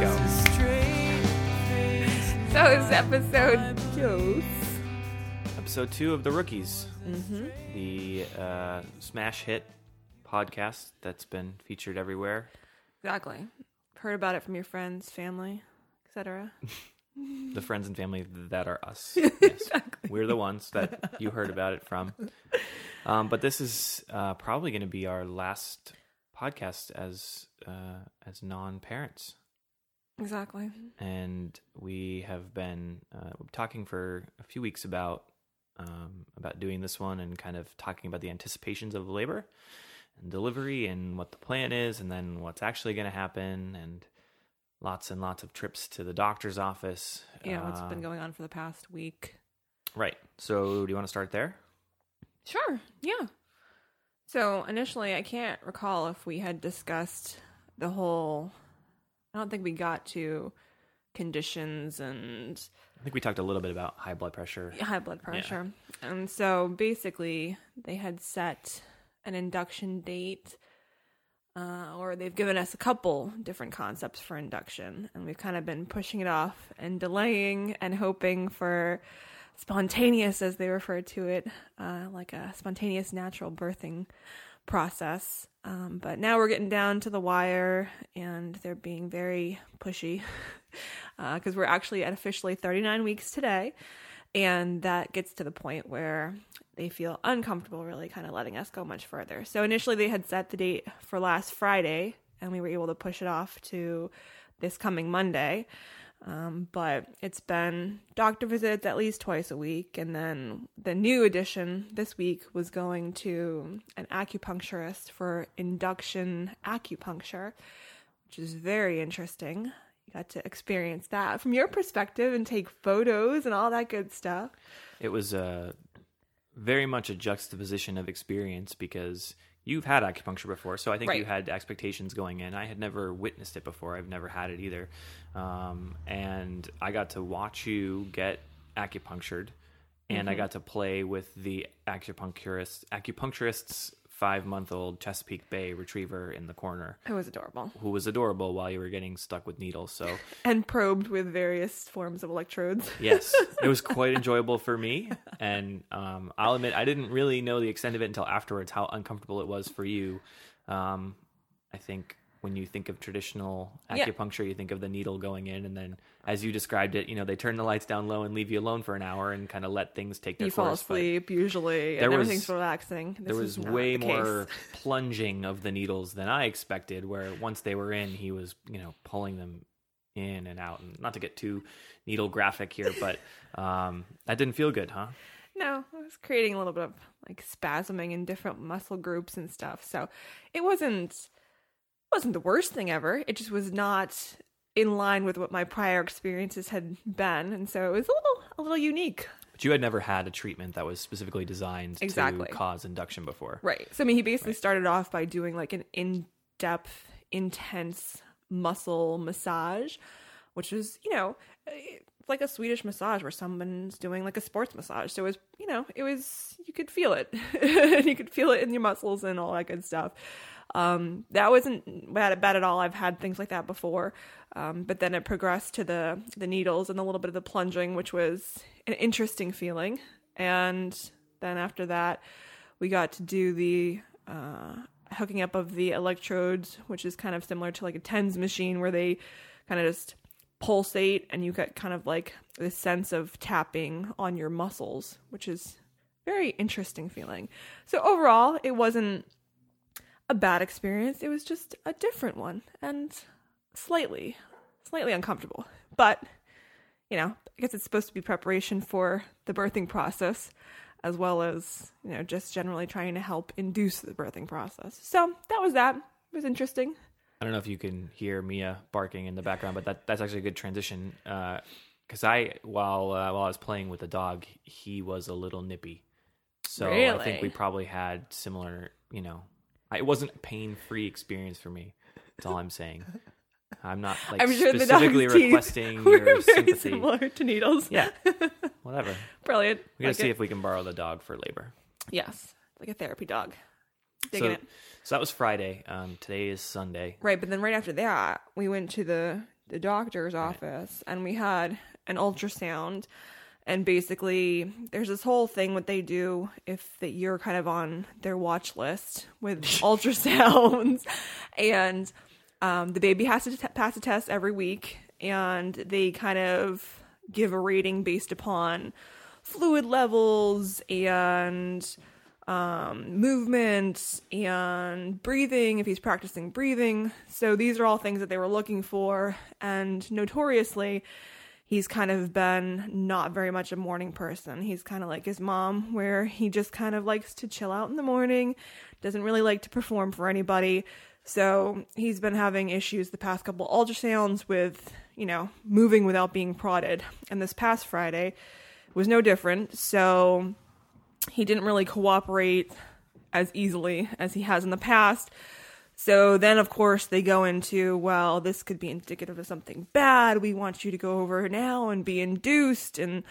go. So it's episode two. Episode two of The Rookies, the uh, smash hit podcast that's been featured everywhere. Exactly. Heard about it from your friends, family, etc. The friends and family that are us. Yes. We're the ones that you heard about it from. Um, but this is uh, probably going to be our last podcast as uh, as non parents. Exactly. and we have been uh, talking for a few weeks about um, about doing this one and kind of talking about the anticipations of labor and delivery and what the plan is and then what's actually going to happen and lots and lots of trips to the doctor's office. Yeah, what's Uh, been going on for the past week? right. So, do you want to start there? Sure. Yeah. So initially, I can't recall if we had discussed the whole. I don't think we got to conditions and I think we talked a little bit about high blood pressure. Yeah, high blood pressure. And so basically, they had set an induction date, uh, or they've given us a couple different concepts for induction, and we've kind of been pushing it off and delaying and hoping for spontaneous, as they refer to it, uh, like a spontaneous natural birthing process. Um, but now we're getting down to the wire, and they're being very pushy because we're actually at officially 39 weeks today. And that gets to the point where they feel uncomfortable really kind of letting us go much further. So initially they had set the date for last Friday, and we were able to push it off to this coming Monday. Um, but it's been doctor visits at least twice a week. And then the new addition this week was going to an acupuncturist for induction acupuncture, which is very interesting. You got to experience that from your perspective and take photos and all that good stuff. It was uh, very much a juxtaposition of experience because you've had acupuncture before, so I think you had expectations going in. I had never witnessed it before; I've never had it either, um, and I got to watch you get acupunctured, and I got to play with the acupuncturist acupuncturist's five month old Chesapeake Bay retriever in the corner, It was adorable. who was adorable while you were getting stuck with needles. So And probed with various forms of electrodes. Yes, it was quite enjoyable for me, and um, I'll admit I didn't really know the extent of it until afterwards how uncomfortable it was for you. Um, I think when you think of traditional Yeah. acupuncture, you think of the needle going in, and then as you described it, you know they turn the lights down low and leave you alone for an hour and kind of let things take their You fall course. but asleep usually, and was- everything's relaxing. This There was way the more plunging of the needles than I expected. Where once they were in, he was you know pulling them in and out, and not to get too needle graphic here, but um, that didn't feel good, huh? No, it was creating a little bit of like spasming in different muscle groups and stuff. So it wasn't wasn't the worst thing ever. It just was not in line with what my prior experiences had been, and so it was a little a little unique. But you had never had a treatment that was specifically designed Exactly. to cause induction before. Right. So I mean, he basically started off by doing like an in-depth, intense muscle massage, which was you know eh, like a Swedish massage where someone's doing like a sports massage. So it was you know it was you could feel it, you could feel it in your muscles and all that good stuff. Um, that wasn't bad, bad at all. I've had things like that before, um, but then it progressed to the the needles and a little bit of the plunging, which was an interesting feeling. And then after that, we got to do the uh, hooking up of the electrodes, which is kind of similar to like a TENS machine where they kind of just pulsate and you get kind of like this sense of tapping on your muscles, which is very interesting feeling. So overall, it wasn't a bad experience. It was just a different one and slightly, slightly uncomfortable. But, you know, I guess it's supposed to be preparation for the birthing process as well as, you know, just generally trying to help induce the birthing process. So that was that. It was interesting. I don't know if you can hear Mia barking in the background, but that that's actually a good transition. Because I, while uh, while I was playing with the dog, he was a little nippy. So I think we probably had similar. You know, it wasn't a pain free experience for me. That's all I'm saying. I'm not like I'm sure the specifically teeth requesting were your very sympathy. similar to needles. Yeah, whatever. Brilliant. We gotta Like see it. if we can borrow the dog for labor. Yes, like a therapy dog. Digging So, it. so that was Friday. Um, today is Sunday. Right, but then right after that, we went to the the doctor's office and we had an ultrasound and basically there's this whole thing what they do if that you're kind of on their watch list with ultrasounds. And um, the baby has to t- pass a test every week. And they kind of give a rating based upon fluid levels and um, movement and breathing if he's practicing breathing. So these are all things that they were looking for. And notoriously he's kind of been not very much a morning person. He's kind of like his mom, where he just kind of likes to chill out in the morning, doesn't really like to perform for anybody. So he's been having issues the past couple ultrasounds with, you know, moving without being prodded. And this past Friday was no different. So he didn't really cooperate as easily as he has in the past. So then, of course, they go into, well, this could be indicative of something bad. We want you to go over now and be induced. And,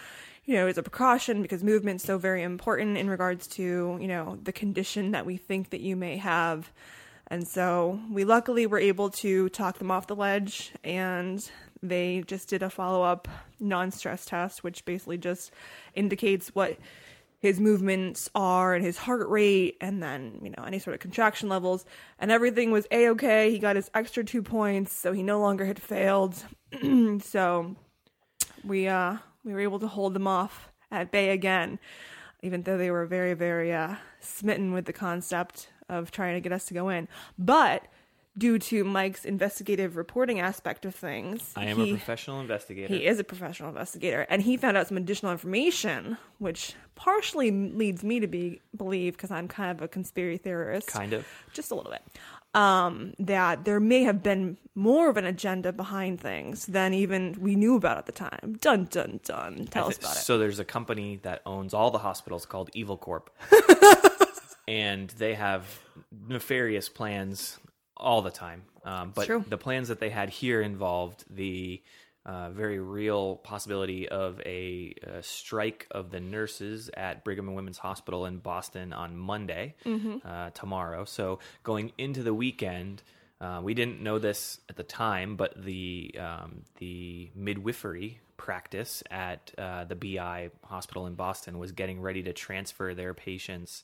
you know, as a precaution because movement's so very important in regards to, you know, the condition that we think that you may have. And so we luckily were able to talk them off the ledge and they just did a follow up non stress test, which basically just indicates what his movements are and his heart rate and then you know any sort of contraction levels. And everything was a-okay he got his extra two points so he no longer had failed. So we uh we were able to hold them off at bay again even though they were very very uh smitten with the concept of trying to get us to go in. But due to Mike's investigative reporting aspect of things. I am he, a professional investigator. He is a professional investigator, and he found out some additional information, which partially leads me to be believe because I'm kind of a conspiracy theorist, kind of, just a little bit. Um, that there may have been more of an agenda behind things than even we knew about at the time. Dun dun dun. Tell th- us about it. So there's a company that owns all the hospitals called Evil Corp. and they have nefarious plans all the time. Um, but the plans that they had here involved the uh, very real possibility of a, a, strike of the nurses at Brigham and Women's Hospital in Boston on Monday, mm-hmm. uh, tomorrow. So going into the weekend, uh, we didn't know this at the time, but the um, the midwifery practice at uh, the BI hospital in Boston was getting ready to transfer their patients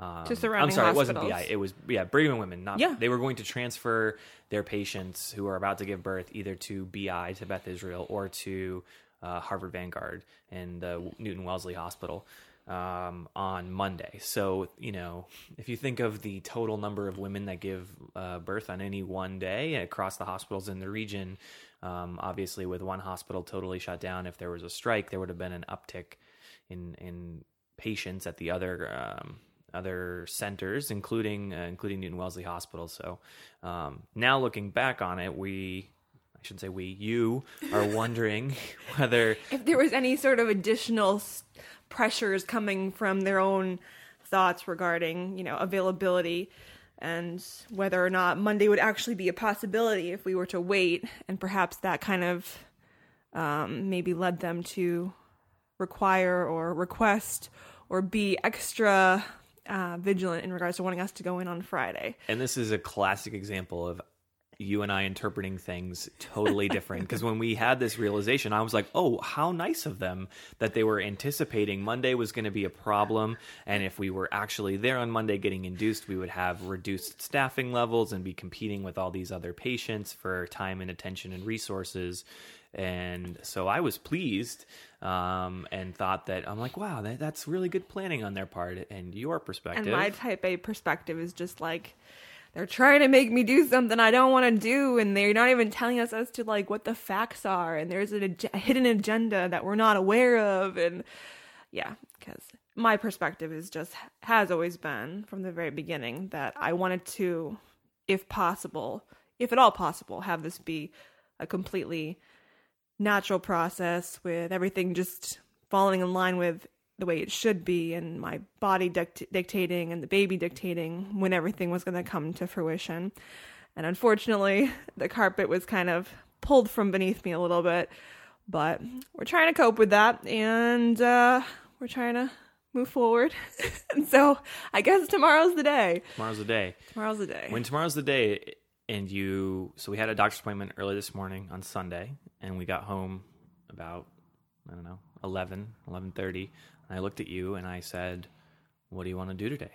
um, to surrounding I'm sorry, hospitals. it wasn't BI. It was yeah, Brigham and Women. Not yeah. they were going to transfer their patients who are about to give birth either to BI to Beth Israel or to uh, Harvard Vanguard and the Newton Wellesley Hospital um, on Monday. So you know, if you think of the total number of women that give uh, birth on any one day across the hospitals in the region, um, obviously with one hospital totally shut down, if there was a strike, there would have been an uptick in in patients at the other um, other centers, including uh, including Newton Wellesley Hospital. So um, now looking back on it, we I shouldn't say we you are wondering whether if there was any sort of additional pressures coming from their own thoughts regarding you know availability and whether or not Monday would actually be a possibility if we were to wait, and perhaps that kind of um, maybe led them to require or request or be extra uh, vigilant in regards to wanting us to go in on Friday. And this is a classic example of you and I interpreting things totally different. Because when we had this realization, I was like, oh, how nice of them that they were anticipating Monday was going to be a problem. And if we were actually there on Monday getting induced, we would have reduced staffing levels and be competing with all these other patients for time and attention and resources and so I was pleased um, and thought that I'm like, wow, that, that's really good planning on their part and your perspective. And my type A perspective is just like they're trying to make me do something I don't want to do, and they're not even telling us as to like what the facts are, and there's a, a hidden agenda that we're not aware of, and yeah, because my perspective is just has always been from the very beginning that I wanted to, if possible, if at all possible, have this be a completely natural process with everything just falling in line with the way it should be and my body dict- dictating and the baby dictating when everything was going to come to fruition. And unfortunately, the carpet was kind of pulled from beneath me a little bit, but we're trying to cope with that and uh, we're trying to move forward. and so I guess tomorrow's the day. Tomorrow's the day. Tomorrow's the day. When tomorrow's the day, and you so we had a doctor's appointment early this morning on Sunday and we got home about I don't know 11 11:30 and I looked at you and I said what do you want to do today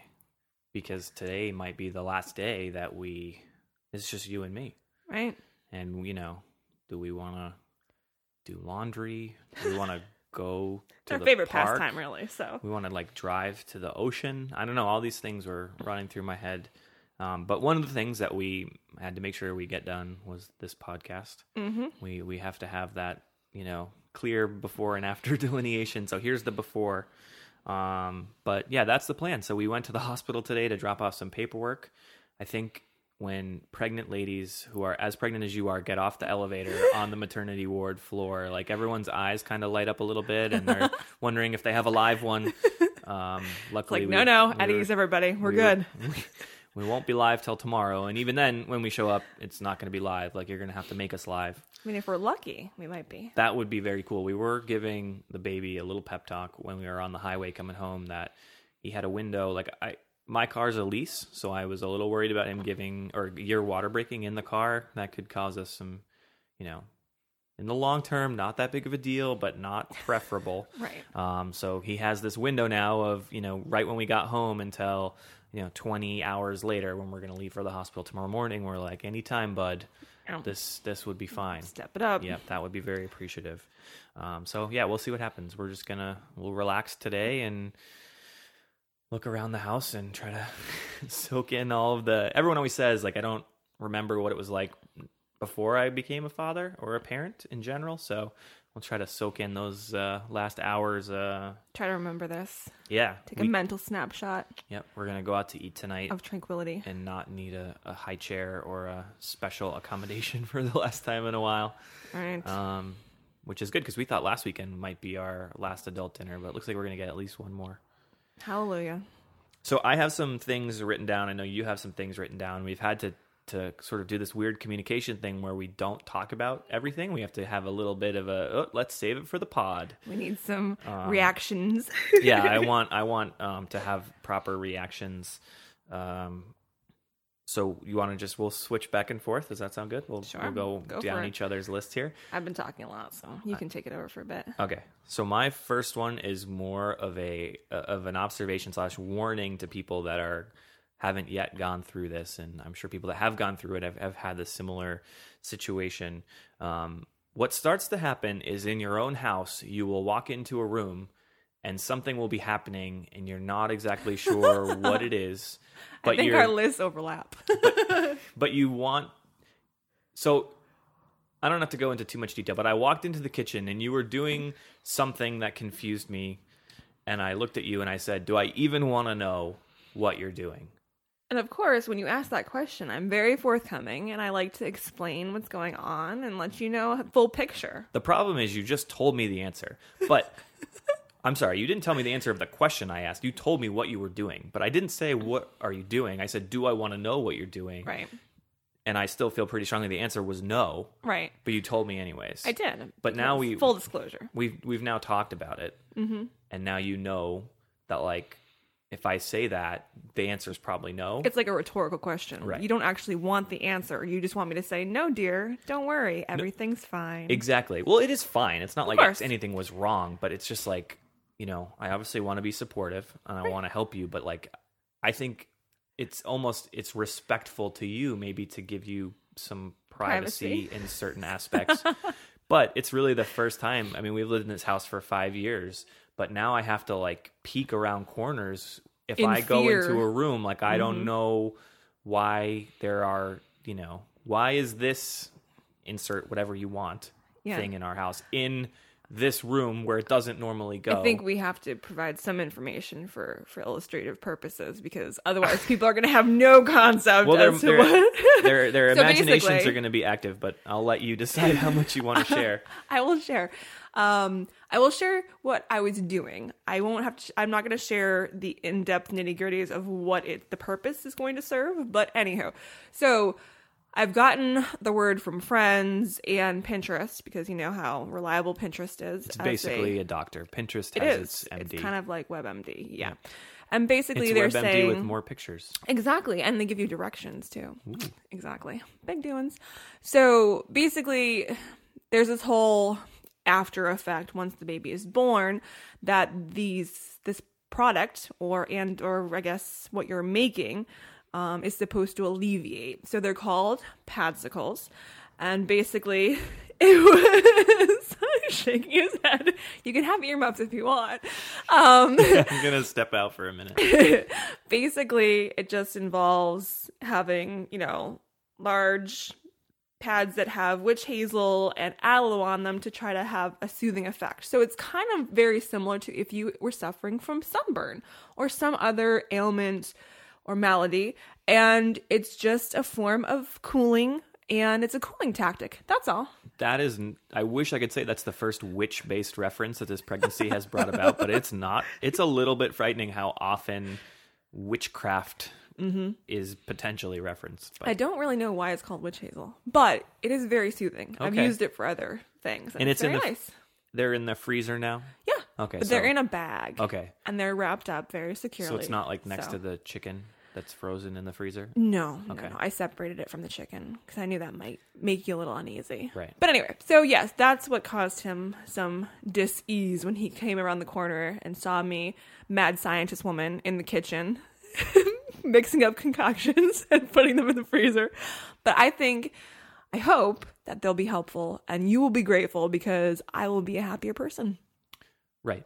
because today might be the last day that we it's just you and me Right. and you know do we want to do laundry do we want to go to Our the favorite park? pastime, really. So we want to like drive to the ocean. I don't know. All these things were running through my head. Um, but one of the things that we had to make sure we get done was this podcast. hmm We we have to have that you know clear before and after delineation. So here's the before. Um, but yeah, that's the plan. So we went to the hospital today to drop off some paperwork. I think when pregnant ladies who are as pregnant as you are get off the elevator on the maternity ward floor, like everyone's eyes kind of light up a little bit and they're wondering if they have a live one. Um, luckily, like we- no, no, we at were- ease, everybody. We're we were- good. We won't be live till tomorrow, and even then, when we show up, it's not going to be live. Like you're going to have to make us live. I mean, if we're lucky, we might be. That would be very cool. We were giving the baby a little pep talk when we were on the highway coming home that he had a window. Like I, my car's a lease, so I was a little worried about him giving or year water breaking in the car. That could cause us some, you know, in the long term, not that big of a deal, but not preferable. Right. Um, so he has this window now of you know right when we got home until you know 20 hours later when we're going to leave for the hospital tomorrow morning. We're like, anytime, bud. This this would be fine. Step it up. yep that would be very appreciative. Um, so yeah, we'll see what happens. We're just gonna we'll relax today and look around the house and try to soak in all of the. Everyone always says like I don't remember what it was like before I became a father or a parent in general. So we'll try to soak in those uh, last hours. Uh, Try to remember this. yeah, Take we- a mental snapshot Yep, we're gonna go out to eat tonight of tranquility. and not need a, a high chair or a special accommodation for the last time in a while. All right. um, which is good because we thought last weekend might be our last adult dinner, but it looks like we're gonna get at least one more. Hallelujah. So I have some things written down. I know you have some things written down. We've had to to sort of do this weird communication thing where we don't talk about everything. We have to have a little bit of a oh, let's save it for the pod. We need some Um, reactions. yeah, I want I want um, to have proper reactions. Um, so you want to just we'll switch back and forth. Does that sound good? We'll Sure. we'll go, Go down each other's list here. I've been talking a lot, so you can take it over for a bit. Okay, so my first one is more of a of an observation slash warning to people that are haven't yet gone through this, and I'm sure people that have gone through it have, have had this similar situation. Um, what starts to happen is in your own house, you will walk into a room, and something will be happening, and you're not exactly sure what it is, but I think our lists overlap. but you want so I don't have to go into too much detail, but I walked into the kitchen and you were doing something that confused me and I looked at you and I said, "Do I even want to know what you're doing?" And of course, when you ask that question, I'm very forthcoming and I like to explain what's going on and let you know a full picture. The problem is you just told me the answer. But I'm sorry, you didn't tell me the answer of the question I asked. You told me what you were doing, but I didn't say what are you doing. I said, "Do I want to know what you're doing?" Right. And I still feel pretty strongly the answer was no, Right. but you told me anyways. I did. But now we- full disclosure. we've we've now talked about it, mm-hmm. and now you know that like if I say that, the answer is probably no. It's like a rhetorical question. Right. You don't actually want the answer. You just want me to say, "No, dear, don't worry. Everything's fine." exactly. Well, it is fine. It's not like course. anything was wrong, but it's just like you know, I obviously want to be supportive and I want to help you, but like I think it's almost it's respectful to you maybe to give you some privacy, Privacy. in certain aspects. but it's really the first time. I mean, we've lived in this house for 5 years, but now I have to like peek around corners if In I go into a room like I don't mm-hmm. know why there are, you know, why is this insert whatever you want Yeah. thing in our house in this room where it doesn't normally go. I think we have to provide some information for for illustrative purposes because otherwise people are going to have no concept well, as to their, what. their, their So imaginations are going to be active, but I'll let you decide how much you want to share. I will share. Um, I will share what I was doing. I won't have to. I'm not going to share the in-depth nitty-gritties of what it the purpose is going to serve. But anyhow, so I've gotten the word from friends and Pinterest because you know how reliable Pinterest is. It's as a- basically a doctor. Pinterest It has is. its MD. It's kind of like WebMD. Yeah. And basically, It's they're WebMD saying with more pictures. Exactly. And they give you directions too. Exactly. Big doings. So basically, there's this whole after effect once the baby is born that these this product or and or I guess what you're making um, is supposed to alleviate. So they're called padsicles. And basically, it was shaking his head. You can have earmuffs if you want. Um, I'm gonna step out for a minute. basically it just involves having you know large pads that have witch hazel and aloe on them to try to have a soothing effect. So it's kind of very similar to if you were suffering from sunburn or some other ailment or malady. And it's just a form of cooling and it's a cooling tactic. That's all. That is, I wish I could say that's the first witch based reference that this pregnancy has brought about, but it's not. It's a little bit frightening how often witchcraft Mm-hmm. is potentially referenced. But, i don't really know why it's called witch hazel but it is very soothing i've used it for other things and, And it's, it's very the- nice they're in the freezer now. yeah Okay, but so, they're in a bag okay, and they're wrapped up very securely. so it's not like next So- to the chicken that's frozen in the freezer. No, no, Okay. no. I separated it from the chicken because I knew that might make you a little uneasy. Right. But anyway, so yes, that's what caused him some dis-ease when he came around the corner and saw me, mad scientist woman, in the kitchen, mixing up concoctions and putting them in the freezer. But I think, I hope that they'll be helpful and you will be grateful because I will be a happier person. Right,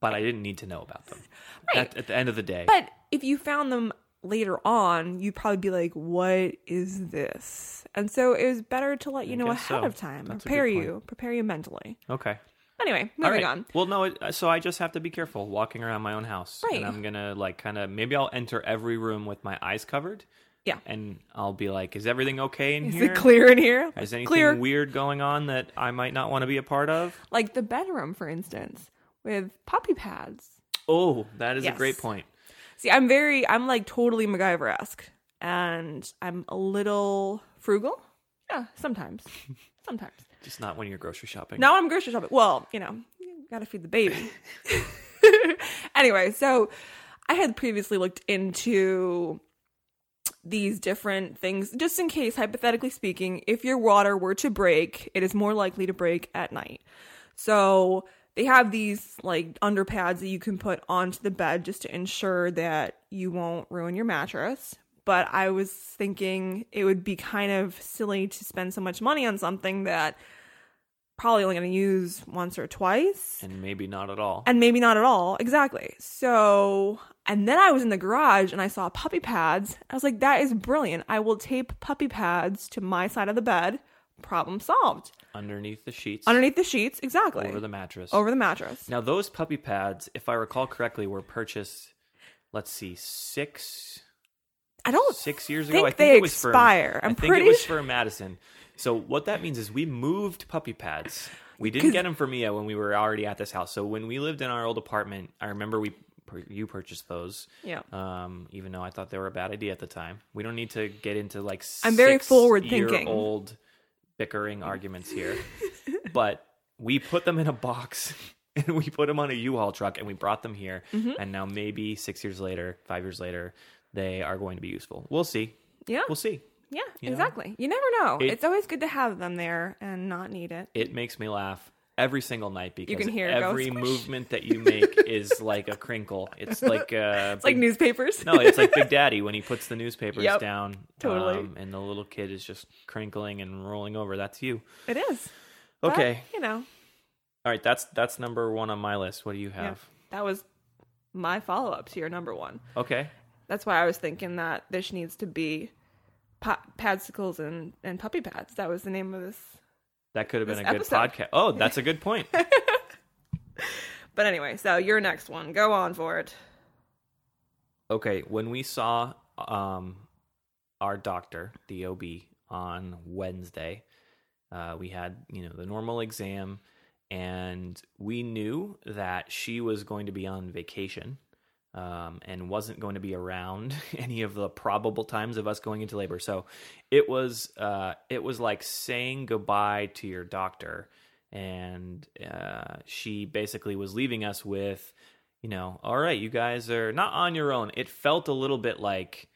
but I didn't need to know about them. Right. At, at the end of the day, But if you found them later on, you'd probably be like, "What is this?" And so it was better to let you I know ahead so. of time, That's prepare you, prepare you mentally. okay. Anyway, moving right. on. Well, no. So I just have to be careful walking around my own house, Right. and I'm gonna like kind of maybe I'll enter every room with my eyes covered, Yeah, and I'll be like, "Is everything okay in is here? it clear in here? Is anything clear, weird going on that I might not want to be a part of?" like the bedroom, for instance, with puppy pads. Oh, that is a great point. See, I'm very, I'm like totally MacGyver esque, and I'm a little frugal. Yeah, sometimes, sometimes. Just not when you're grocery shopping. Now I'm grocery shopping. Well, you know, you gotta feed the baby. anyway, so I had previously looked into these different things just in case, hypothetically speaking, if your water were to break, it is more likely to break at night. So they have these like underpads that you can put onto the bed just to ensure that you won't ruin your mattress. But I was thinking it would be kind of silly to spend so much money on something that probably only going to use once or twice. And maybe not at all. and maybe not at all. Exactly. So and then i was in the garage and i saw puppy pads. I was like that is brilliant. I will tape puppy pads to my side of the bed. Problem solved. Underneath the sheets, underneath the sheets. Exactly. Over the mattress. over the mattress. Now, those puppy pads, if I recall correctly, were purchased. Let's see, six i don't six years think ago. I think it was expire. for. I'm I think pretty it was for Madison. So what that means is we moved puppy pads. We didn't get them for Mia when we were already at this house. So when we lived in our old apartment, I remember we you purchased those. yeah Um, even though I thought they were a bad idea at the time. We don't need to get into like I'm very six forward year thinking. old bickering arguments here. but we put them in a box and we put them on a U-Haul truck and we brought them here. Mm-hmm. And now maybe six years later, five years later, they are going to be useful. We'll see. yeah We'll see. yeah you know? exactly you never know It- it's always good to have them there and not need it It makes me laugh every single night because you can hear every movement that you make is like a crinkle. It's like uh, it's like newspapers No, it's like Big Daddy when he puts the newspapers Yep, down. totally. um, and the little kid is just crinkling and rolling over. That's you. it is But, Okay. you know All right. That's that's number one on my list. What do you yeah, have? that was my follow-up to your number one Okay. That's why I was thinking that this needs to be pa- padsicles and, and puppy pads. That was the name of this. That could have been a good episode. podcast. Oh, that's a good point. But anyway, so your next one. Go on for it. okay. When we saw um, our doctor, the OB, on Wednesday, uh, we had you know the normal exam, and we knew that she was going to be on vacation. Um, and wasn't going to be around any of the probable times of us going into labor. So it was uh, it was like saying goodbye to your doctor, and uh, she basically was leaving us with, you know, all right, you guys are not on your own. It felt a little bit like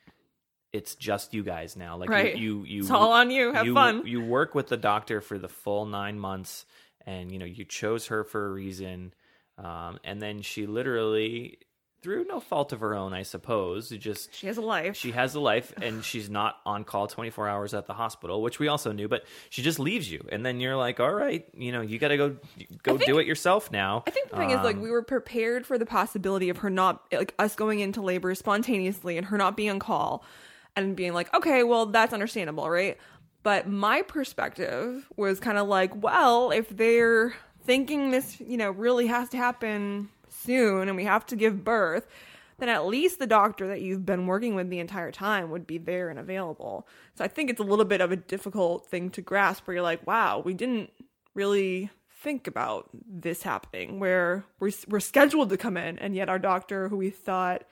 it's just you guys now. Like Right. you, you, you It's all on you. Have you, fun. You work with the doctor for the full nine months, and you know you chose her for a reason. Um, and then she literally, through no fault of her own, I suppose, just She has a life. she has a life and she's not on call 24 hours at the hospital which we also knew but she just leaves you and then you're like all right you know you got to go go think- do it yourself now I think the thing is like Um, we were prepared for the possibility of her not like us going into labor spontaneously and her not being on call and being like, okay, well that's understandable, right? But my perspective was kind of like, well, if they're thinking this, you know, really has to happen soon and we have to give birth, then at least the doctor that you've been working with the entire time would be there and available. So I think it's a little bit of a difficult thing to grasp where you're like, wow, we didn't really think about this happening where we're, we're scheduled to come in and yet our doctor who we thought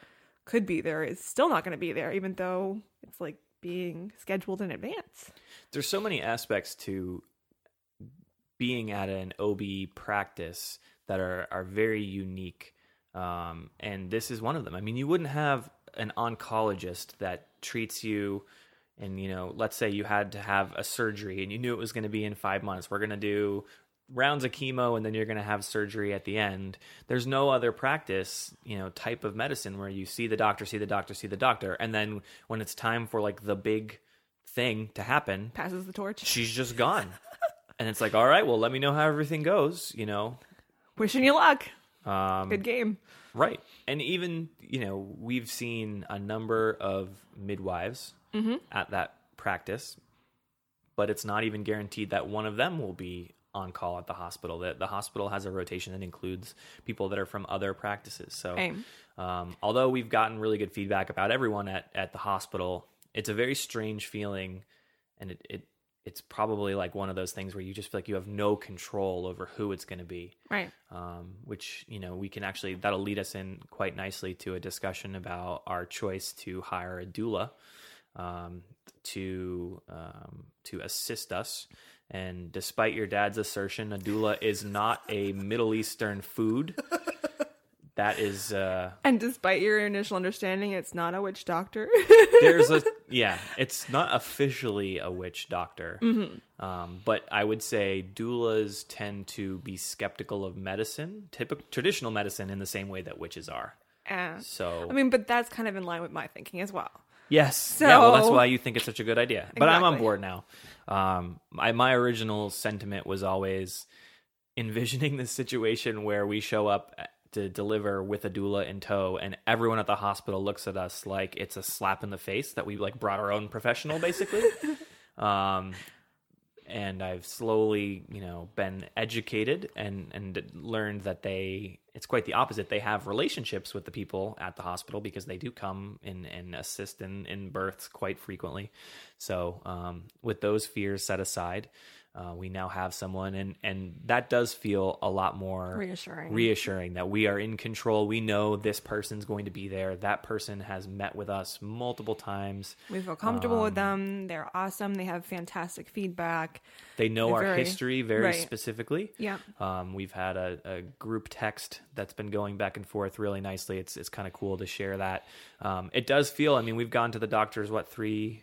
could be there is still not going to be there even though it's like being scheduled in advance there's so many aspects to being at an OB practice that are are very unique, um, and this is one of them. I mean, you wouldn't have an oncologist that treats you, and you know, let's say you had to have a surgery and you knew it was going to be in five months. We're going to do rounds of chemo and then you're going to have surgery at the end there's no other practice you know type of medicine where you see the doctor see the doctor see the doctor and then when it's time for like the big thing to happen passes the torch she's just gone. and it's like, all right, well, let me know how everything goes, you know. Wishing you luck Um, good game right. And even, you know, we've seen a number of midwives at that practice, but it's not even guaranteed that one of them will be on call at the hospital. That the hospital has a rotation that includes people that are from other practices. So, Right. um, although we've gotten really good feedback about everyone at, at the hospital, it's a very strange feeling, and it, it it's probably like one of those things where you just feel like you have no control over who it's going to be. right Um, which you know we can actually that'll lead us in quite nicely to a discussion about our choice to hire a doula um, to um, to assist us. And despite your dad's assertion, a doula is not a Middle Eastern food. That is uh, and despite your initial understanding it's not a witch doctor. There's a yeah it's not officially a witch doctor. Um, but i would say doulas tend to be skeptical of medicine typical traditional medicine in the same way that witches are. Yeah. so i mean but that's kind of in line with my thinking as well. Yes. Yeah well that's why you think it's such a good idea. But i'm on board now. Um, my, my original sentiment was always envisioning this situation where we show up to deliver with a doula in tow and everyone at the hospital looks at us like it's a slap in the face that we like brought our own professional basically um and I've slowly, you know, been educated and and learned that they it's quite the opposite. They have relationships with the people at the hospital because they do come in and assist in, in births quite frequently. So um, with those fears set aside, uh, we now have someone, and and that does feel a lot more Reassuring. reassuring that we are in control. We know this person's going to be there. That person has met with us multiple times. we feel comfortable Um, with them they're awesome they have fantastic feedback They know They're our very- history very right. specifically. Yeah. Um, we've had a, a group text that's been going back and forth really nicely. It's it's kind of cool to share that. Um, it does feel. I mean, we've gone to the doctors. What three?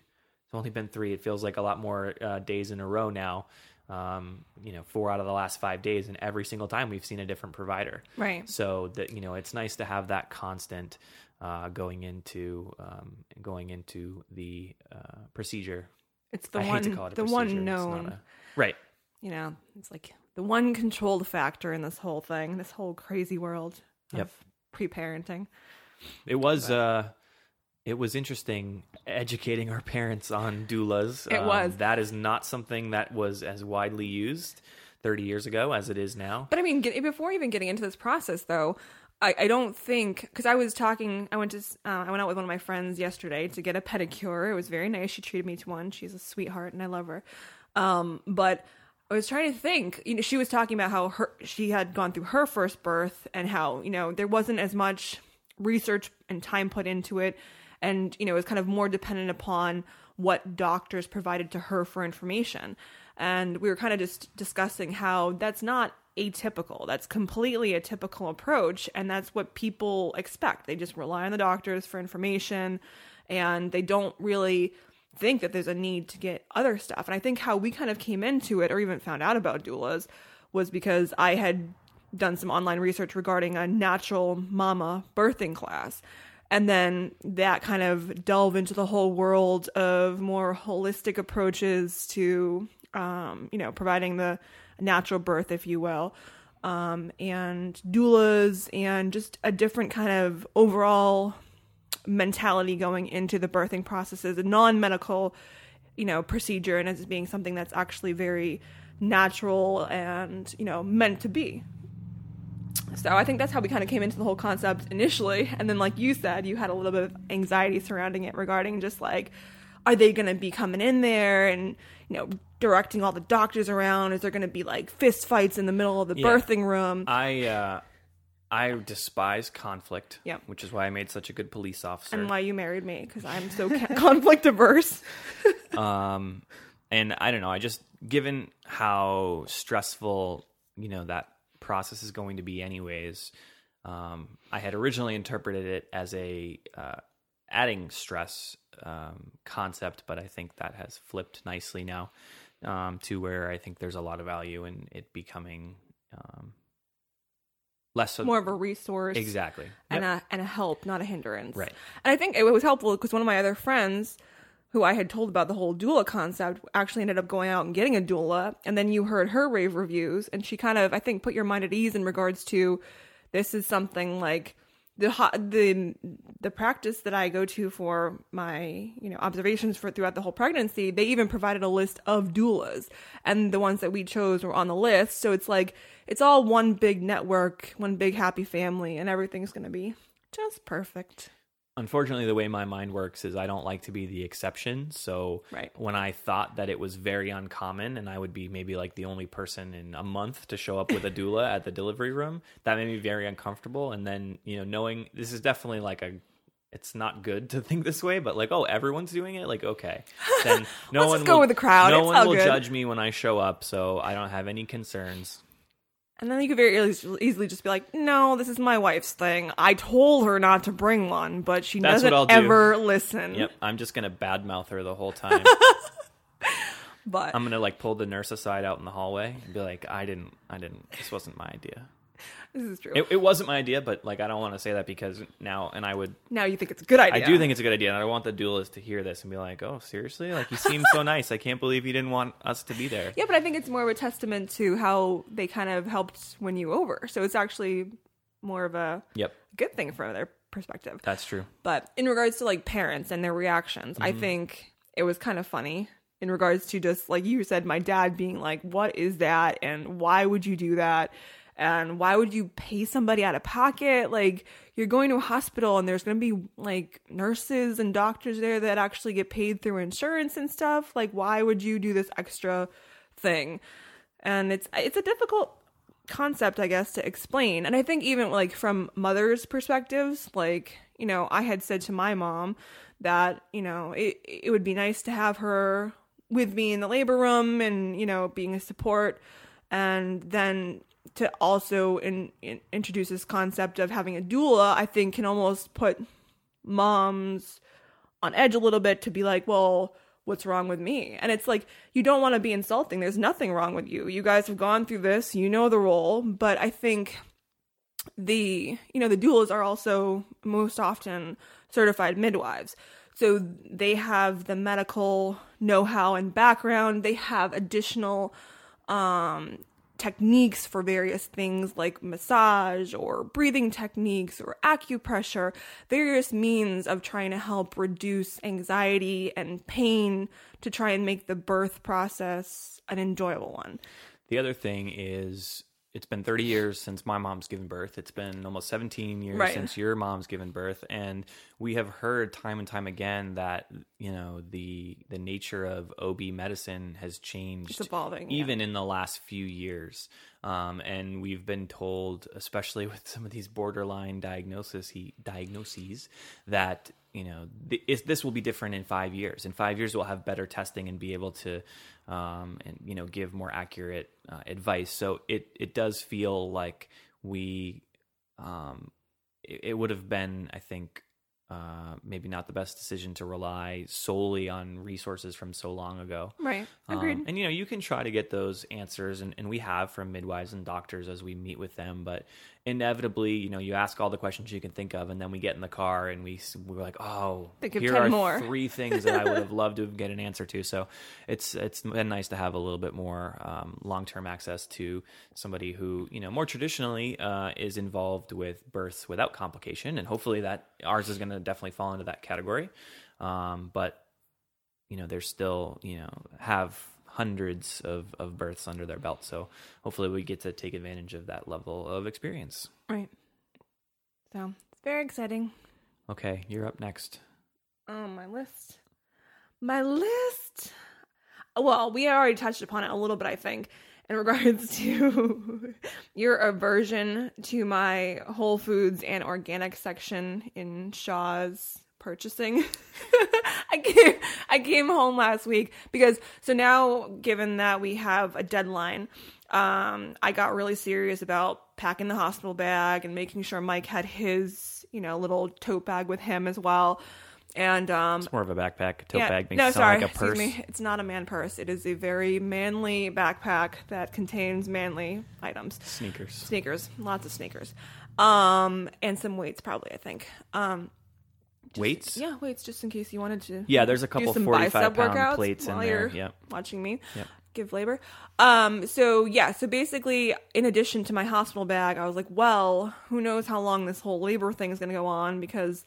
It's only been three. It feels like a lot more uh, days in a row now. Um, you know, four out of the last five days, and every single time we've seen a different provider. Right. So that you know, it's nice to have that constant uh, going into um, going into the uh, procedure. it's the I one hate to call it the one known a- right. you know it's like the one controlled factor in this whole thing this whole crazy world Yep. of pre-parenting It was uh it was interesting educating our parents on doulas. It Um, was. That is not something that was as widely used 30 years ago as it is now. But I mean, get, before even getting into this process, though, I, I don't think because I was talking. I went to uh, I went out with one of my friends yesterday to get a pedicure. It was very nice. She treated me to one. She's a sweetheart, and I love her. Um, but I was trying to think. You know, she was talking about how her she had gone through her first birth and how you know there wasn't as much research and time put into it, and you know was kind of more dependent upon what doctors provided to her for information. And we were kind of just discussing how that's not atypical. That's completely a typical approach, and that's what people expect. They just rely on the doctors for information, and they don't really think that there's a need to get other stuff. And I think how we kind of came into it, or even found out about doulas, was because I had done some online research regarding a natural mama birthing class. And then that kind of delve into the whole world of more holistic approaches to, um, you know, providing the natural birth, if you will, um, and doulas, and just a different kind of overall mentality going into the birthing process as a non-medical, you know, procedure, and as being something that's actually very natural and you know meant to be so I think that's how we kind of came into the whole concept initially. And then, like you said, you had a little bit of anxiety surrounding it regarding just like, are they going to be coming in there and, you know, directing all the doctors around? Is there going to be like fist fights in the middle of the Yeah. birthing room? I uh, I despise conflict. Yeah. Which is why I made such a good police officer. and why you married me because I'm so conflict averse. um, and I don't know. I just given how stressful you know that process is going to be, anyways. Um, I had originally interpreted it as a uh, adding stress um, concept, but I think that has flipped nicely now um, to where I think there's a lot of value in it becoming um, less so. More of a resource. exactly. and Yep. a and a help, not a hindrance. Right. And I think it was helpful because one of my other friends, who I had told about the whole doula concept, actually ended up going out and getting a doula. And then you heard her rave reviews, and she kind of, I think, put your mind at ease in regards to this is something like the the the practice that I go to for my you know observations for throughout the whole pregnancy. They even provided a list of doulas, and the ones that we chose were on the list. So it's like it's all one big network, one big happy family, and everything's gonna be just perfect. Unfortunately the way my mind works is i don't like to be the exception so Right. when i thought that it was very uncommon and i would be maybe like the only person in a month to show up with a doula at the delivery room that made me very uncomfortable and then you know knowing this is definitely like a it's not good to think this way but like oh everyone's doing it like okay then no one just go will, with the crowd. no It's one will good. judge me when i show up so i don't have any concerns And then you could very easily, just be like, "No, this is my wife's thing. I told her not to bring one, but she That's doesn't what I'll do. ever listen." yep i'm just gonna badmouth her the whole time But I'm gonna like pull the nurse aside out in the hallway and be like, I didn't, I didn't. This wasn't my idea. this is true. It, it wasn't my idea, but like I don't want to say that because now, and I would, now you think it's a good idea. I do think it's a good idea, and I want the doulas to hear this and be like, oh, seriously? Like he seemed so nice. I can't believe he didn't want us to be there. Yeah, but I think it's more of a testament to how they kind of helped win you over. So it's actually more of a Yep, good thing from their perspective. that's true. But in regards to like parents and their reactions, I Mm-hmm. think it was kind of funny in regards to just like you said, my dad being like, What is that? And why would you do that? And why would you pay somebody out of pocket? Like, you're going to a hospital and there's going to be like nurses and doctors there that actually get paid through insurance and stuff. Like, why would you do this extra thing? And it's it's a difficult concept, I guess, to explain. And I think even like from mothers' perspectives, like, you know, I had said to my mom that, you know, it it would be nice to have her with me in the labor room and, you know, being a support and then to also in, in, introduce this concept of having a doula, I think can almost put moms on edge a little bit to be like, well, what's wrong with me? And it's like, you don't want to be insulting. There's nothing wrong with you. You guys have gone through this, you know the role. But I think the, you know, the doulas are also most often certified midwives. So they have the medical know how and background, they have additional um, techniques for various things like massage or breathing techniques or acupressure, various means of trying to help reduce anxiety and pain to try and make the birth process an enjoyable one. The other thing is, it's been 30 years since my mom's given birth. It's been almost 17 years Right. since your mom's given birth, and we have heard time and time again that you know the the nature of OB medicine has changed, It's evolving, yeah. even in the last few years. Um, and we've been told, especially with some of these borderline diagnosis diagnoses, that you know, th- is, this will be different in five years. In five years, we'll have better testing and be able to, um, and you know, give more accurate uh, advice. So it it does feel like we, um, it, it would have been, I think, uh, maybe not the best decision to rely solely on resources from so long ago. Right. Agreed. Um, and you know, you can try to get those answers, and, and we have from midwives and doctors as we meet with them. But inevitably, you know, you ask all the questions you can think of, and then we get in the car and we we're like, oh, Think here 10 are more. three things that I would have loved to get an answer to. So it's it's been nice to have a little bit more um, long term access to somebody who you know more traditionally uh, is involved with births without complication, and hopefully that ours is going to definitely fall into that category. Um, but you know they're still you know have hundreds of, of births under their belt so hopefully we get to take advantage of that level of experience right. So it's very exciting. okay you're up next Oh, my list. My list. Well, we already touched upon it a little bit, I think, in regards to your aversion to my Whole Foods and organic section in Shaw's purchasing. I came, I came home last week because so now given that we have a deadline, um, I got really serious about packing the hospital bag and making sure Mike had his, you know, little tote bag with him as well. And um it's more of a backpack tote yeah, bag makes no, it sound sorry, like a purse excuse me. It's not a man purse. It is a very manly backpack that contains manly items. sneakers Sneakers, lots of sneakers. Um and some weights probably, I think. Um weights yeah, weights just in case you wanted to yeah there's a couple some 45 bicep pound workouts plates in there yep watching me Yep. give labor. Um, so yeah, so basically, in addition to my hospital bag, I was like, well, who knows how long this whole labor thing is going to go on because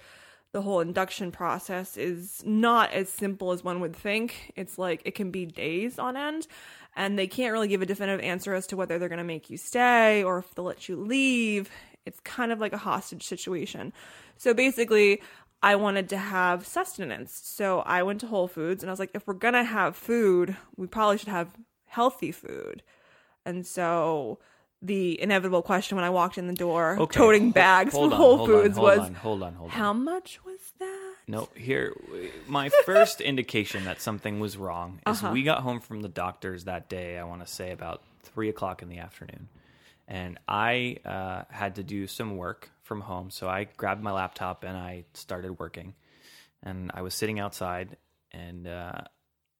the whole induction process is not as simple as one would think. It's like it can be days on end, and they can't really give a definitive answer as to whether they're going to make you stay or if they'll let you leave. It's kind of like a hostage situation. So basically, I wanted to have sustenance. So I went to Whole Foods and I was like, if we're going to have food, we probably should have healthy food. And so the inevitable question when I walked in the door, Okay, toting bags hold from Whole on, Foods, hold was on, hold on hold on how much was that? No, here, my first indication that something was wrong is Uh-huh. we got home from the doctors that day, I want to say about three o'clock in the afternoon. And I uh, had to do some work from home. So I grabbed my laptop and I started working. And I was sitting outside and uh,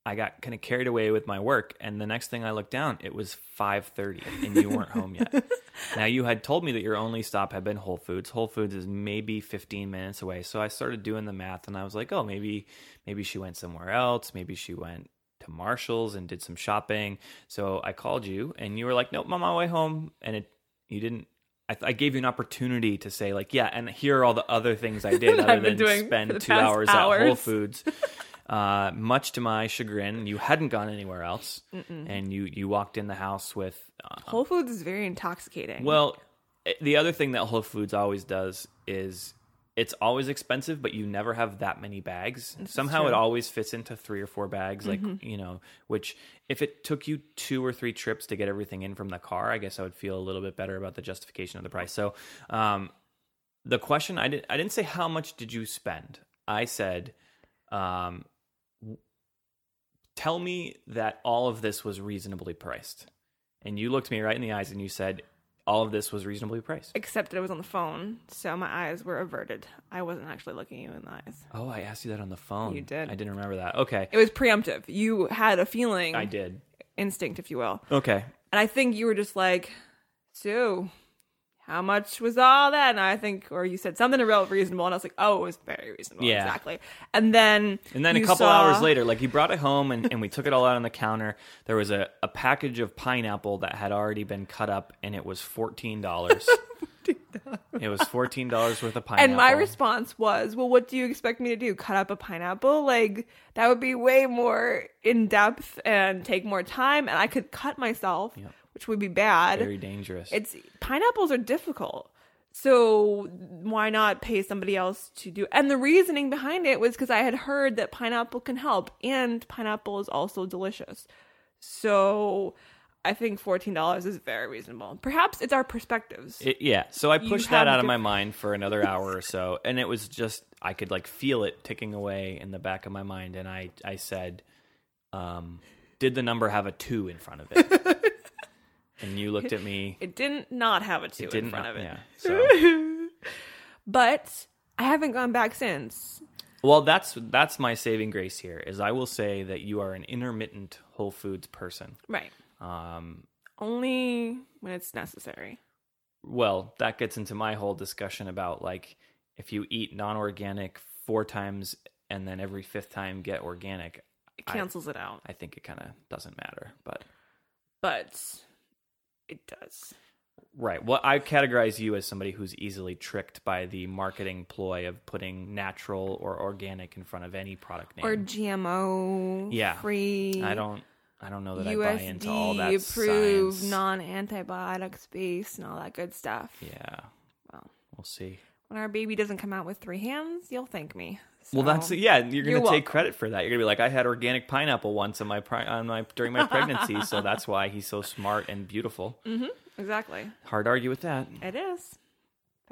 I got kind of carried away with my work. And the next thing I looked down, it was 5.30 and you weren't home yet. Now you had told me that your only stop had been Whole Foods. Whole Foods is maybe 15 minutes away. So I started doing the math and I was like, "Oh, maybe maybe she went somewhere else. Maybe she went to Marshalls and did some shopping." So I called you and you were like, "Nope, I'm on my way home." And it you didn't I, I gave you an opportunity to say like, "Yeah, and here are all the other things I did other than spend 2 past hours, at Whole. Foods." Uh, much to my chagrin, you hadn't gone anywhere else, and you you walked in the house with uh, Whole Foods is very intoxicating. well, eh, the other thing that Whole Foods always does is it's always expensive, but you never have that many bags. Somehow it always fits into three or four bags, like, you know, which if it took you two or three trips to get everything in from the car, I guess I would feel a little bit better about the justification of the price. So, um, the question I didn't I didn't say how much did you spend. I said, um, tell me that all of this was reasonably priced. And you looked me right in the eyes and you said, all of this was reasonably priced. except that it was on the phone, so my eyes were averted. I wasn't actually looking you in the eyes. Oh, I asked you that on the phone. You did. I didn't remember that. Okay. It was preemptive. You had a feeling, I did. instinct, if you will. Okay. And I think you were just like, Sue, how much was all that? And I think, or you said something real reasonable. And I was like, oh, it was very reasonable. Yeah. Exactly. And then. And then a couple saw- hours later, like he brought it home and, and we took it all out on the counter. There was a, a package of pineapple that had already been cut up and it was $14. it was $14 worth of pineapple. And my response was, well, what do you expect me to do? Cut up a pineapple? Like, that would be way more in depth and take more time. And I could cut myself, Yep. Which would be bad. Very dangerous. it's pineapples are difficult so why not pay somebody else to do and the reasoning behind it was because i had heard that pineapple can help and pineapple is also delicious so I think fourteen dollars is very reasonable. Perhaps it's our perspectives. It, yeah. So I pushed that out of my mind for another hour or so, and it was just I could like feel it ticking away in the back of my mind, and I I said, um, "Did the number have a two in front of it?" and you looked at me. it didn't not have a two in front of it. Yeah. So But I haven't gone back since. well, that's that's my saving grace here. Is I will say that you are an intermittent Whole Foods person. Right. Um, Only when it's necessary. well, that gets into my whole discussion about like if you eat non-organic four times and then every fifth time get organic, It cancels it out. I think it kind of doesn't matter. But But it does. right, well, I categorize you as somebody who's easily tricked by the marketing ploy of putting natural or organic in front of any product name. Or GMO Yeah. free. I don't, I don't know that I buy into all that approved, science. non antibiotic space, and all that good stuff. yeah, Well, we'll see. When our baby doesn't come out with three hands, you'll thank me. Well, that's So- yeah. You're You're gonna take credit for that. You're gonna be like, I had organic pineapple once on my pri- on my during my pregnancy, so that's why he's so smart and beautiful. Mm-hmm, exactly. Hard to argue with that. It is.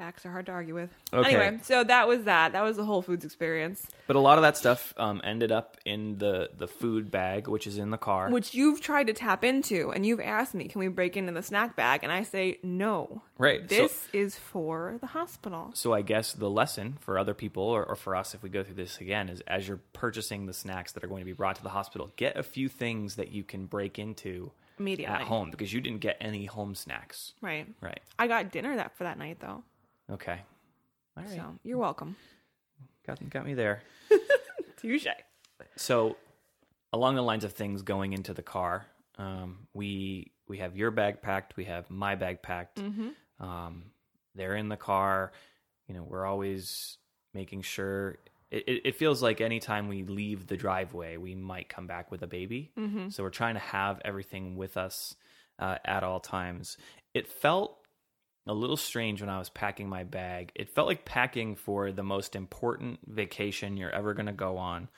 Facts are hard to argue with. Okay. Anyway, so that was that. That was the Whole Foods experience, But a lot of that stuff um, ended up in the the food bag, which is in the car. which you've tried to tap into, and you've asked me, can we break into the snack bag? And I say no. right. This So, is for the hospital. so I guess the lesson for other people or, or for us, if we go through this again, is as you're purchasing the snacks that are going to be brought to the hospital, get a few things that you can break into Immediately. at home because you didn't get any home snacks. Right. Right. I got dinner that for that night though. Okay. All right. So you're welcome. Got got me there. Touche. So, along the lines of things going into the car, um, we we have your bag packed, we have my bag packed. Um, they're in the car. You know, we're always making sure. It, it, it feels like anytime we leave the driveway, we might come back with a baby. So we're trying to have everything with us uh, at all times. It felt a little strange when I was packing my bag. It felt like packing for the most important vacation you're ever going to go on.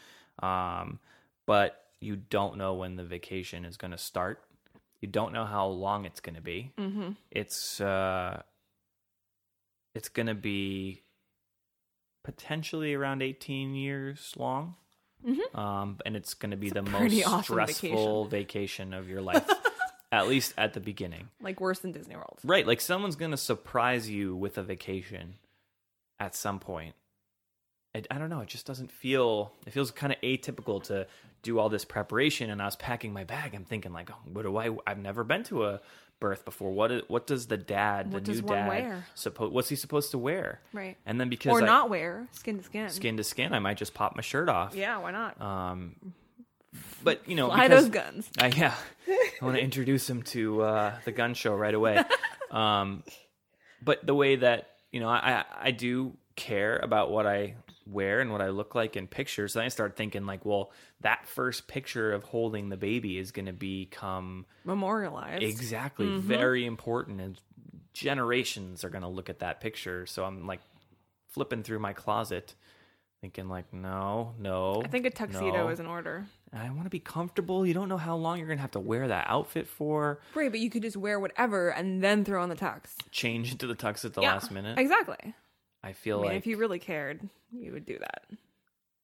Um, but you don't know when the vacation is going to start. You don't know how long it's going to be. Mm-hmm. It's uh, it's going to be potentially around 18 years long. Um, and it's going to be the most awesome stressful vacation of your life, at least at the beginning. Like worse than Disney World. Right, like someone's gonna surprise you with a vacation at some point. I, I don't know. It just doesn't feel. It feels kind of atypical to do all this preparation. And I was packing my bag. I'm thinking like, oh, what do I? I've never been to a birth before. What? is- What does the dad, the new dad, wear? supposed? What's he supposed to wear? Right. And then because Or I, not wear skin to skin. skin to skin, I might just pop my shirt off. Yeah, why not? Um, but you know, Fly because- those guns. uh, yeah, I want to introduce him to uh, the gun show right away. Um, but the way that you know, I I- I do care about what I wear and what I look like in pictures. Then I start thinking like, well, that first picture of holding the baby is going to become Memorialized. exactly Mm-hmm. very important, and generations are going to look at that picture. So I'm like flipping through my closet. Thinking like no, no. I think a tuxedo no. is in order. I want to be comfortable. You don't know how long you're gonna have to wear that outfit for. Right, but you could just wear whatever and then throw on the tux. Change into the tux at the Yeah, last minute. Exactly. I feel I mean, like if you really cared, you would do that.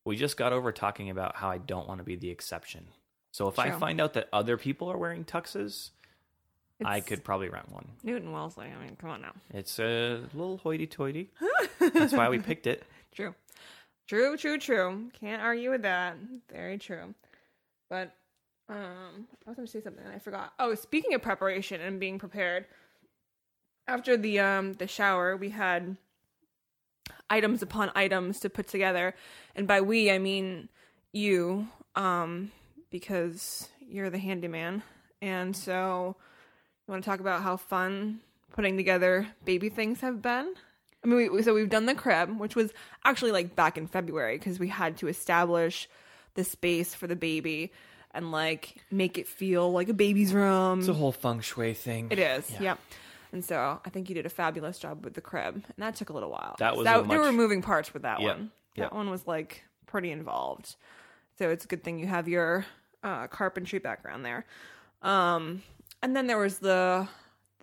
we just got over talking about how I don't want to be the exception. So if I find out that other people are wearing tuxes, I could probably rent one. Newton Wellesley. I mean, come on now. It's a little hoity-toity. That's why we picked it. True. True, true, true. Can't argue with that. Very true. But um I was gonna say something and I forgot. Oh, speaking of preparation and being prepared, after the um the shower we had items upon items to put together. And by we I mean you, um, because you're the handyman. And so you wanna talk about how fun putting together baby things have been? I mean, we, so we've done the crib, which was actually like back in February because we had to establish the space for the baby and like make it feel like a baby's room. It's a whole feng shui thing. It is, Yeah. yep. And so I think you did a fabulous job with the crib, and that took a little while. That was a there were moving parts with that Yep, one. yep. That one was like pretty involved. So it's a good thing you have your uh, carpentry background there. Um, And then there was the,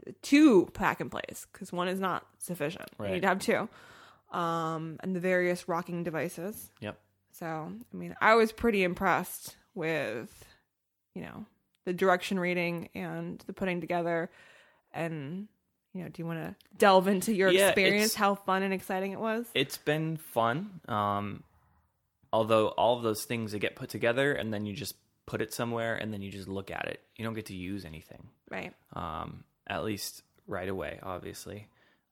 the two pack and plays because one is not sufficient. You need to have two. Um, and the various rocking devices. Yep. So, I mean, I was pretty impressed with, you know, the direction reading and the putting together. And, you know, do you want to delve into your Yeah, experience, how fun and exciting it was? It's been fun. Um, although all of those things they get put together and then you just put it somewhere and then you just look at it. You don't get to use anything. Right. um, at least right away, obviously.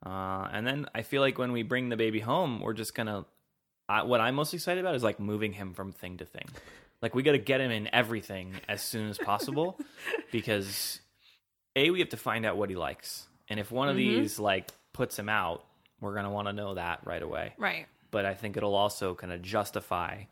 Uh, and then I feel like when we bring the baby home, we're just gonna. I, what I'm most excited about is like moving him from thing to thing. Like we got to get him in everything as soon as possible because a we have to find out what he likes, and if one of these like puts him out, we're gonna want to know that right away. Right. But I think it'll also kind of justify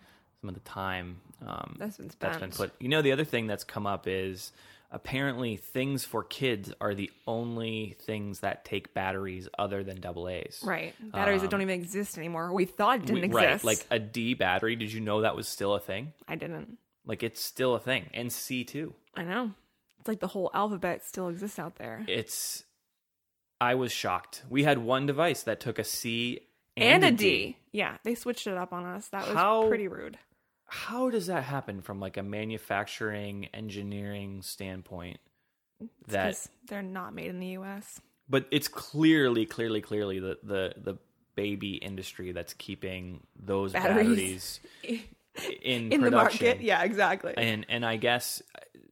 some of the time um, That's been that's been put. You know, the other thing that's come up is apparently things for kids are the only things that take batteries other than double A's. Right. Batteries that don't even exist anymore. We thought it didn't Um, We- exist. Right, like a D battery. Did you know that was still a thing? I didn't. Like it's still a thing, and C too. I know. It's like the whole alphabet still exists out there. It's. I was shocked. We had one device that took a C And, and, a D. Yeah, they switched it up on us. That was How- pretty rude. How does that happen from like a manufacturing engineering standpoint? That they're not made in the US. but it's clearly clearly clearly the the the baby industry that's keeping those Batteries. batteries, in In the market. Yeah, exactly. and and I guess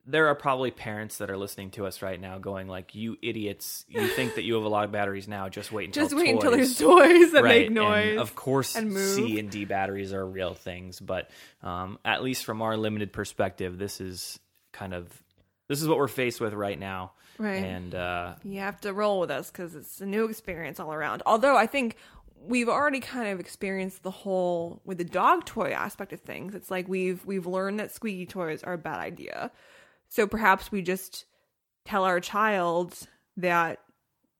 there are probably parents that are listening to us right now going like you idiots you think that you have a lot of batteries now just wait until Just wait toys. until there's toys that right make noise. and of course and. C and D batteries are real things but um, at least from our limited perspective this is kind of this is what we're faced with right now Right. and uh, you have to roll with us because it's a new experience all around. Although I think we've already kind of experienced the whole with the dog toy aspect of things. It's like we've we've learned that squeaky toys are a bad idea. So perhaps we just tell our child that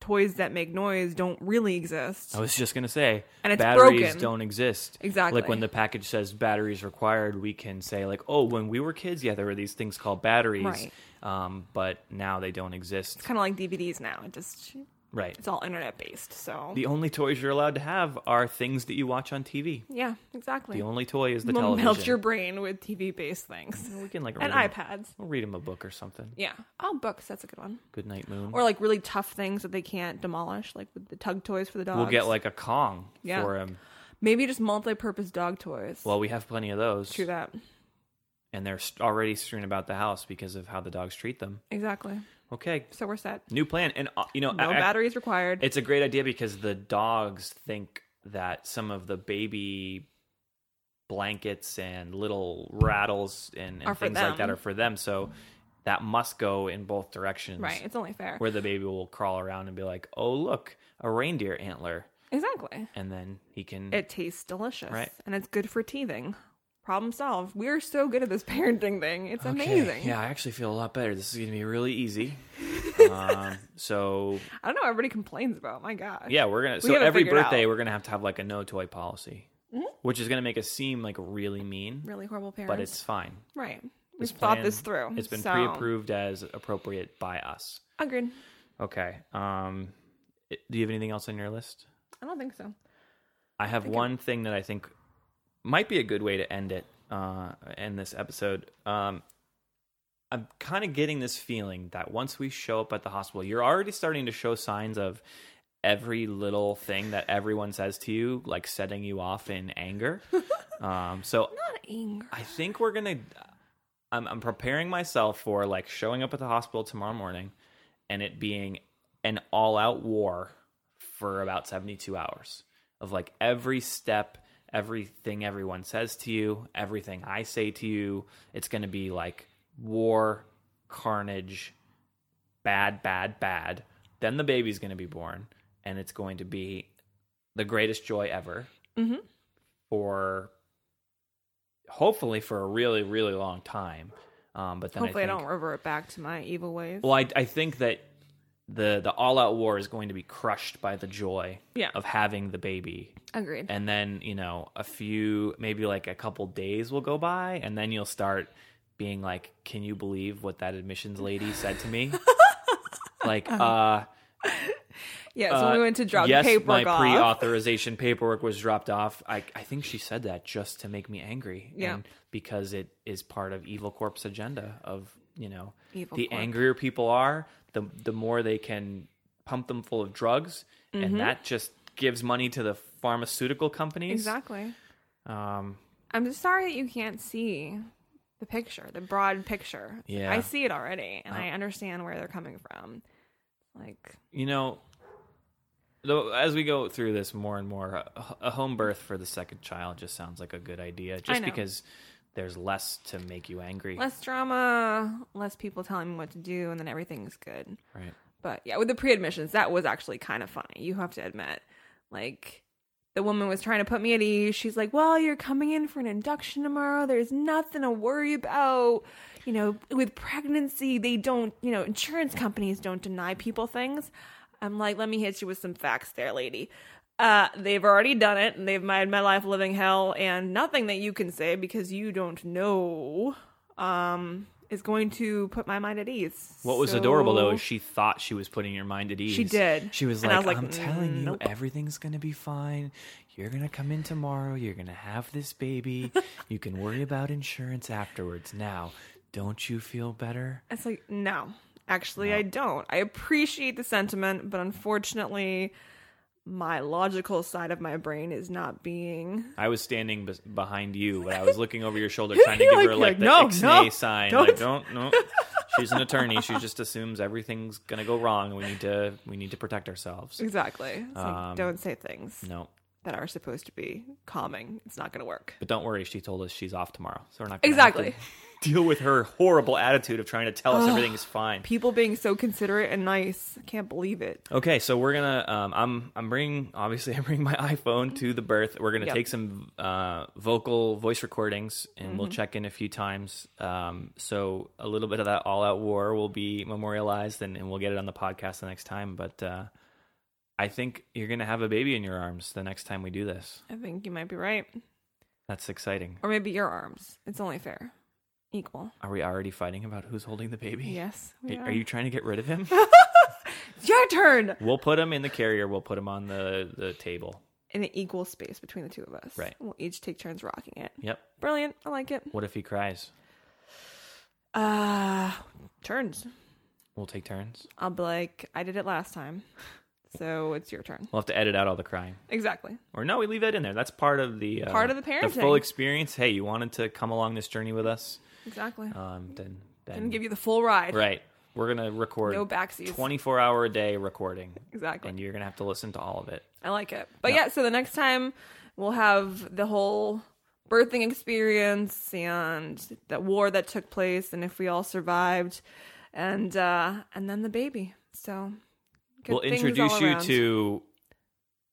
toys that make noise don't really exist. I was just gonna say, And it's batteries broken. don't exist. Exactly. Like when the package says batteries required, we can say like, oh, when we were kids, yeah, there were these things called batteries, Right. um, but now they don't exist. It's kind of like DVDs now. It just Right. it's all internet based. So The only toys you're allowed to have are things that you watch on TV. yeah, exactly. The only toy is the Melt television. your brain with TV based things we can like and iPads. We'll read them a book or something. Yeah. Oh, books. That's a good one. Good night, moon. Or like really tough things that they can't demolish, like with the tug toys for the dogs. we'll get like a Kong Yeah. for him. maybe just multi-purpose dog toys. Well, we have plenty of those, True that. And they're already strewn about the house because of how the dogs treat them. Exactly. Okay, So we're set. new plan, and uh, you know, No I- batteries required. It's a great idea because the dogs think that some of the baby blankets and little rattles and, and things like that are for them. So that must go in both directions. right. It's only fair. Where the baby will crawl around and be like, "Oh, look, a reindeer antler," Exactly. and then he can. It tastes delicious. Right. And it's good for teething. Problem solved. We're so good at this parenting thing. It's Okay, amazing. Yeah, I actually feel a lot better. This is going to be really easy. um, so I don't know. Everybody complains about. My gosh. yeah, we're gonna. So every birthday, we're gonna have to have like a no toy policy, which is gonna make us seem like really mean, Really horrible parents. but it's fine. right. We've This thought plan- this through. It's been so- pre-approved as appropriate by us. Agreed. Okay. Um, do you have anything else on your list? I don't think so. I have think one thing that I think might be a good way to end it. Uh, end this episode. Um, I'm kind of getting this feeling that once we show up at the hospital, you're already starting to show signs of every little thing that everyone says to you, like setting you off in anger. um, so Not anger. I think we're gonna. I'm, I'm preparing myself for like showing up at the hospital tomorrow morning, and it being an all-out war for about 72 hours of like every step, everything everyone says to you, everything I say to you. It's gonna be like war, carnage, bad, bad, bad. Then the baby's gonna be born, and it's going to be the greatest joy ever Mm-hmm. for hopefully for a really really long time um but then Hopefully, I, I, don't revert back to my evil ways. well I, I think that the the all out war is going to be crushed by the joy Yeah. of having the baby Agreed. and then you know a few maybe like a couple days will go by and then you'll start being like can you believe what that admissions lady said to me like, uh, Yeah, so when we went to drop yes, the paperwork my off. pre-authorization paperwork was dropped off. I, I think she said that just to make me angry. Yeah. And because it is part of Evil Corp's agenda of, you know, Evil the Corp. angrier people are, the the more they can pump them full of drugs, Mm-hmm. and that just gives money to the pharmaceutical companies. exactly. Um, I'm just sorry that you can't see the picture, the broad picture. Yeah. I see it already, and I understand where they're coming from. Like, you know, though, as we go through this more and more, a, a home birth for the second child just sounds like a good idea, just because there's less to make you angry. less drama, less people telling me what to do, and then everything's good. Right. But yeah, with the pre admissions, that was actually kind of funny. You have to admit. Like, the woman was trying to put me at ease. She's like, Well, you're coming in for an induction tomorrow. There's nothing to worry about. You know, with pregnancy, they don't, you know, insurance companies don't deny people things. I'm like, Let me hit you with some facts there, lady. Uh, they've already done it and they've made my life living hell, and nothing that you can say because you don't know um, is going to put my mind at ease. What was adorable though is she thought she was putting your mind at ease. She did. She was like, was like, "I'm telling you, "Nope." everything's gonna be fine. You're gonna come in tomorrow. You're gonna have this baby. you can worry about insurance afterwards. Now, don't you feel better?" It's like, no, actually, I don't. I appreciate the sentiment, but unfortunately, my logical side of my brain is not being. I was standing behind you, but I was looking over your shoulder, trying to give her like, like the no, no, sign. don't. Like, don't, no. She's an attorney. She just assumes everything's gonna go wrong. We need to, we need to protect ourselves. Exactly. It's like, Um, don't say things No, that are supposed to be calming. It's not going to work. but don't worry. She told us she's off tomorrow, so we're not gonna Exactly. Deal with her horrible attitude of trying to tell us everything is fine. People being so considerate and nice. I can't believe it. Okay, so we're gonna. Um, I'm I'm bringing obviously I'm bringing my iPhone to the birth. We're gonna Yep. take some uh, vocal voice recordings and Mm-hmm. we'll check in a few times. Um, so a little bit of that all out war will be memorialized and, and we'll get it on the podcast the next time. But uh, I think you're gonna have a baby in your arms the next time we do this. I think you might be right. That's exciting. Or maybe your arms. It's only fair. Equal. Are we already fighting about who's holding the baby? Yes. we Are you trying to get rid of him? It's your turn. we'll put him in the carrier. We'll put him on the the table. In an equal space between the two of us. Right. We'll each take turns rocking it. Yep. Brilliant. I like it. What if he cries? Uh turns. We'll take turns. I'll be like, I did it last time. So it's your turn. We'll have to edit out all the crying. Exactly. Or no, we leave that in there. That's part of the uh, Part of the the full experience. Hey, you wanted to come along this journey with us? Exactly. Um, then then Gonna give you the full ride. right. We're gonna record No backsies. twenty four hour a day recording, Exactly. and you're gonna have to listen to all of it. I like it. But Yeah. so the next time we'll have the whole birthing experience and the war that took place and if we all survived and uh and then the baby. So good we'll things introduce all you around. to.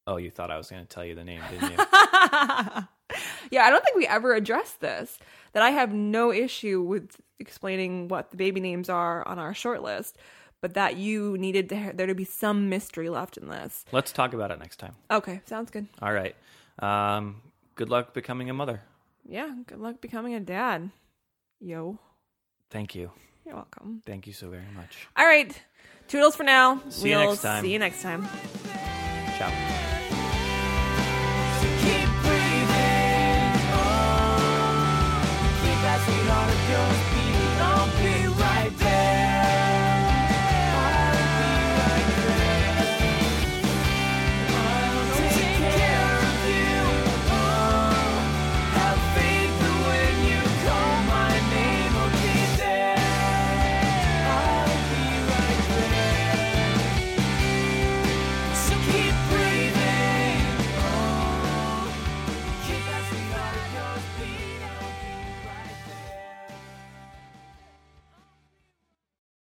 Oh, you thought I was gonna tell you the name, didn't you? Yeah, I don't think we ever addressed this. That I have no issue with explaining what the baby names are on our short list, but that you needed to, there to be some mystery left in this. Let's talk about it next time. Okay, sounds good. All right. Um, good luck becoming a mother. Yeah, good luck becoming a dad. Yo, Thank you. you're welcome. Thank you so very much. All right, toodles for now. See you we'll next time. See you next time. Ciao. Studios.